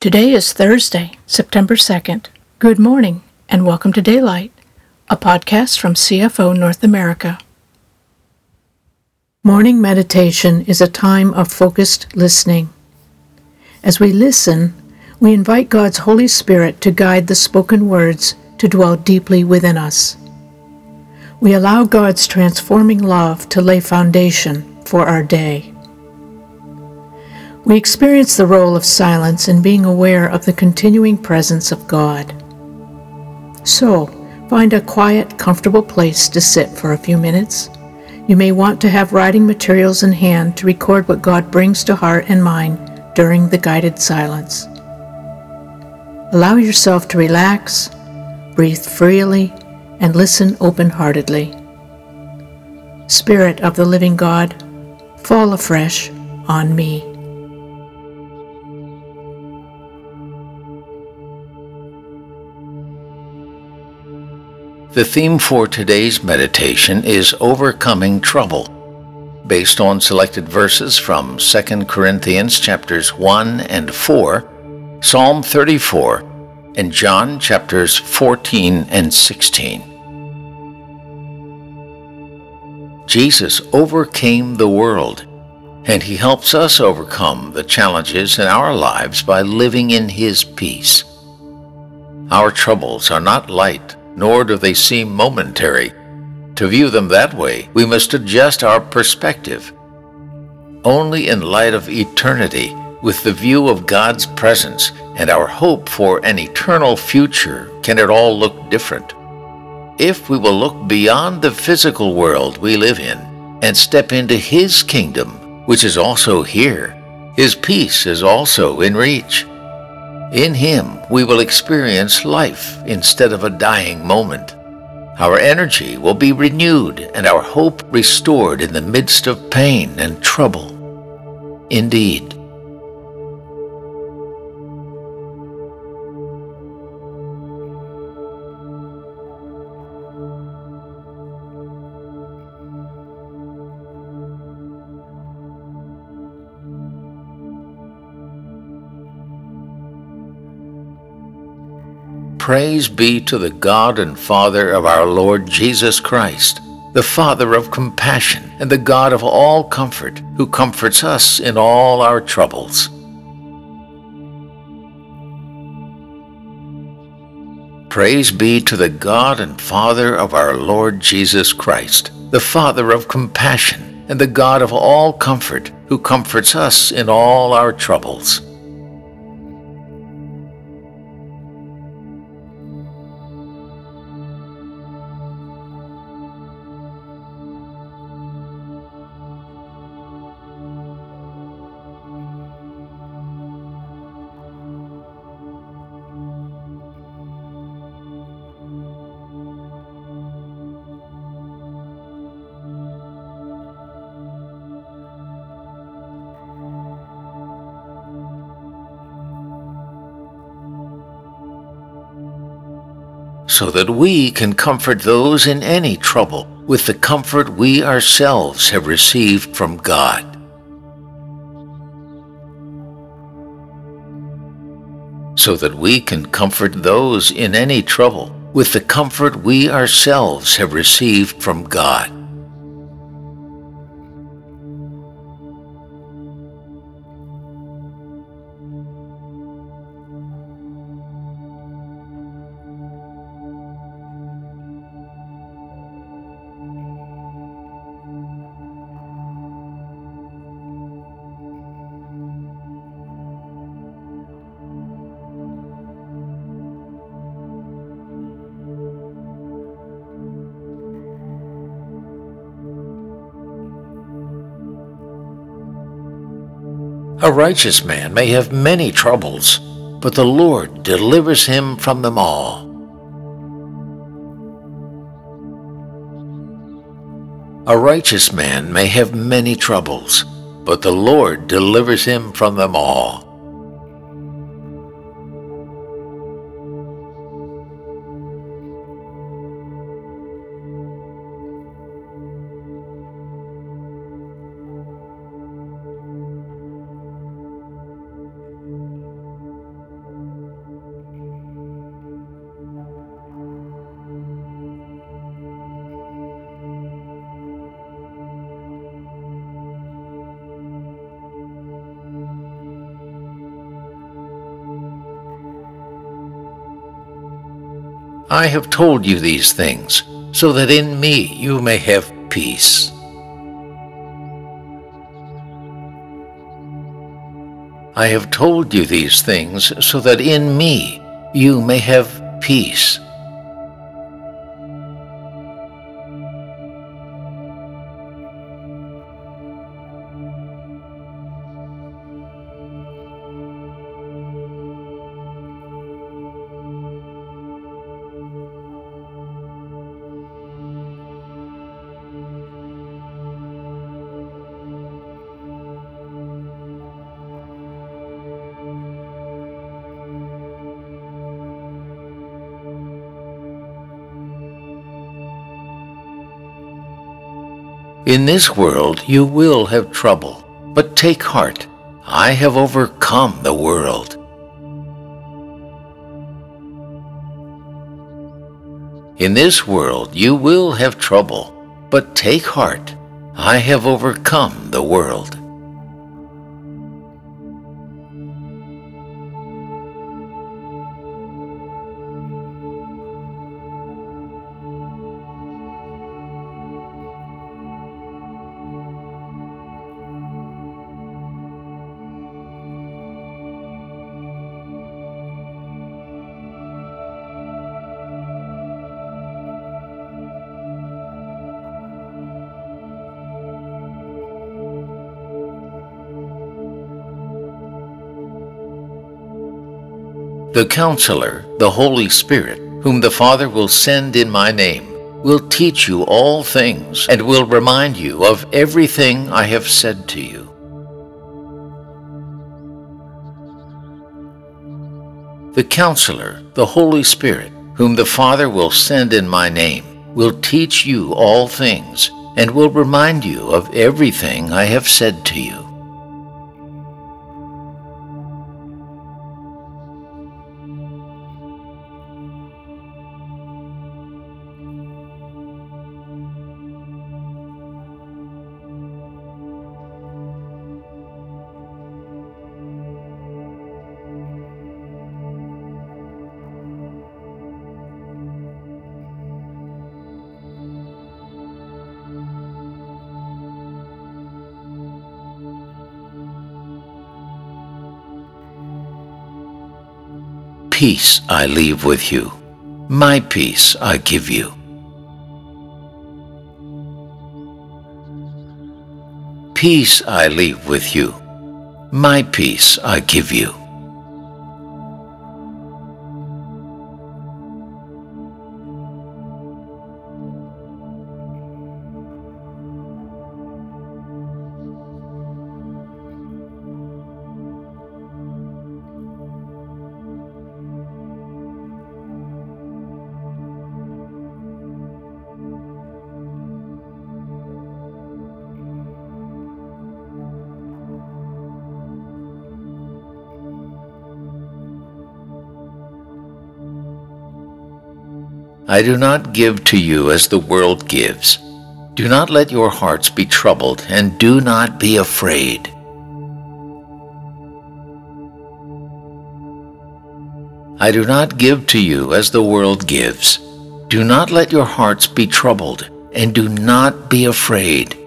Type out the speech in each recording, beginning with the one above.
Today is Thursday, September 2nd. Good morning, and welcome to Daylight, a podcast from CFO North America. Morning meditation is a time of focused listening. As we listen, we invite God's Holy Spirit to guide the spoken words to dwell deeply within us. We allow God's transforming love to lay foundation for our day. We experience the role of silence in being aware of the continuing presence of God. So, find a quiet, comfortable place to sit for a few minutes. You may want to have writing materials in hand to record what God brings to heart and mind during the guided silence. Allow yourself to relax, breathe freely, and listen open heartedly. Spirit of the living God, fall afresh on me. The theme for today's meditation is Overcoming Trouble, based on selected verses from 2 Corinthians chapters 1 and 4, Psalm 34, and John chapters 14 and 16. Jesus overcame the world, and he helps us overcome the challenges in our lives by living in his peace. Our troubles are not light nor do they seem momentary. To view them that way, we must adjust our perspective. Only in light of eternity, with the view of God's presence and our hope for an eternal future, can it all look different. If we will look beyond the physical world we live in and step into His kingdom, which is also here, His peace is also in reach. In Him, we will experience life instead of a dying moment. Our energy will be renewed and our hope restored in the midst of pain and trouble. Indeed, Praise be to the God and Father of our Lord Jesus Christ, the Father of compassion and the God of all comfort, who comforts us in all our troubles. Praise be to the God and Father of our Lord Jesus Christ, the Father of compassion and the God of all comfort, who comforts us in all our troubles. So that we can comfort those in any trouble with the comfort we ourselves have received from God. So that we can comfort those in any trouble with the comfort we ourselves have received from God. A righteous man may have many troubles, but the Lord delivers him from them all. A righteous man may have many troubles, but the Lord delivers him from them all. I have told you these things, so that in me you may have peace. I have told you these things, so that in me you may have peace. In this world you will have trouble, but take heart. I have overcome the world. In this world you will have trouble, but take heart. I have overcome the world. The Counselor, the Holy Spirit, whom the Father will send in my name, will teach you all things and will remind you of everything I have said to you. The Counselor, the Holy Spirit, whom the Father will send in my name, will teach you all things and will remind you of everything I have said to you. Peace I leave with you, my peace I give you. Peace I leave with you, my peace I give you. I do not give to you as the world gives. Do not let your hearts be troubled, and do not be afraid. I do not give to you as the world gives. Do not let your hearts be troubled, and do not be afraid.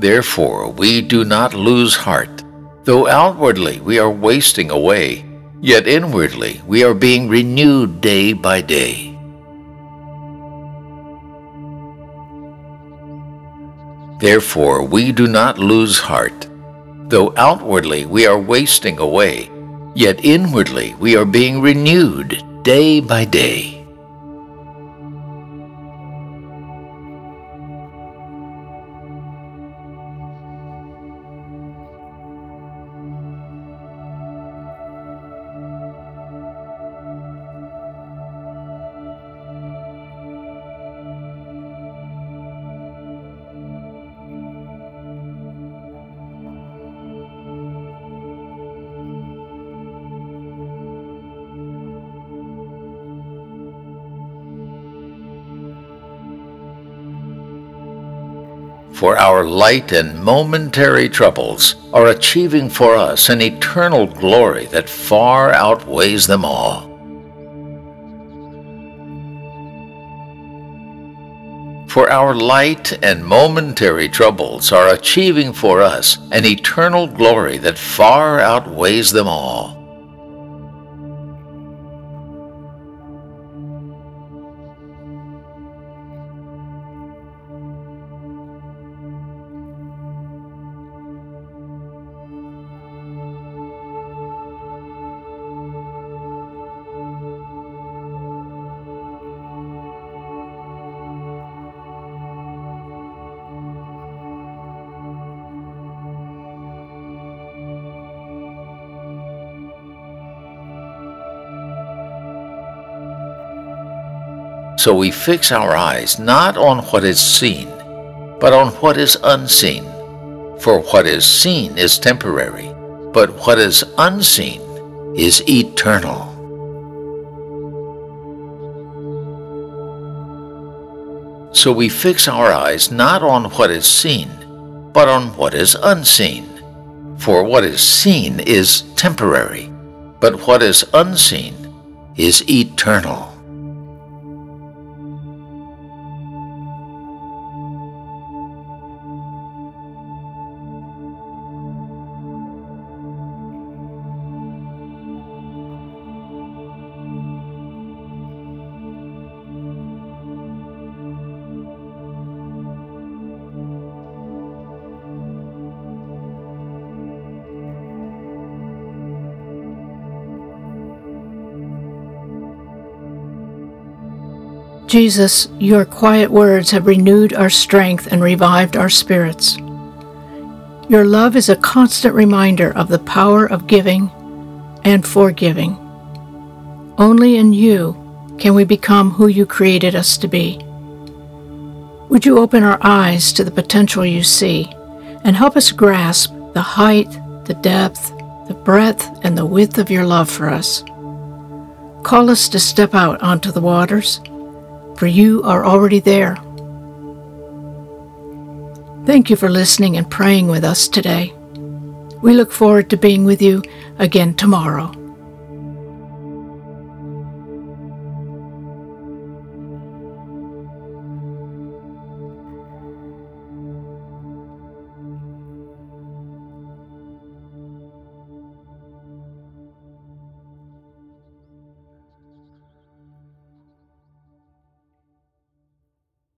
Therefore, we do not lose heart. Though outwardly we are wasting away, yet inwardly we are being renewed day by day. Therefore, we do not lose heart. Though outwardly we are wasting away, yet inwardly we are being renewed day by day. For our light and momentary troubles are achieving for us an eternal glory that far outweighs them all. For our light and momentary troubles are achieving for us an eternal glory that far outweighs them all. So we fix our eyes not on what is seen, but on what is unseen. For what is seen is temporary, but what is unseen is eternal. So we fix our eyes not on what is seen, but on what is unseen. For what is seen is temporary, but what is unseen is eternal. Jesus, your quiet words have renewed our strength and revived our spirits. Your love is a constant reminder of the power of giving and forgiving. Only in you can we become who you created us to be. Would you open our eyes to the potential you see and help us grasp the height, the depth, the breadth, and the width of your love for us? Call us to step out onto the waters for you are already there. Thank you for listening and praying with us today. We look forward to being with you again tomorrow.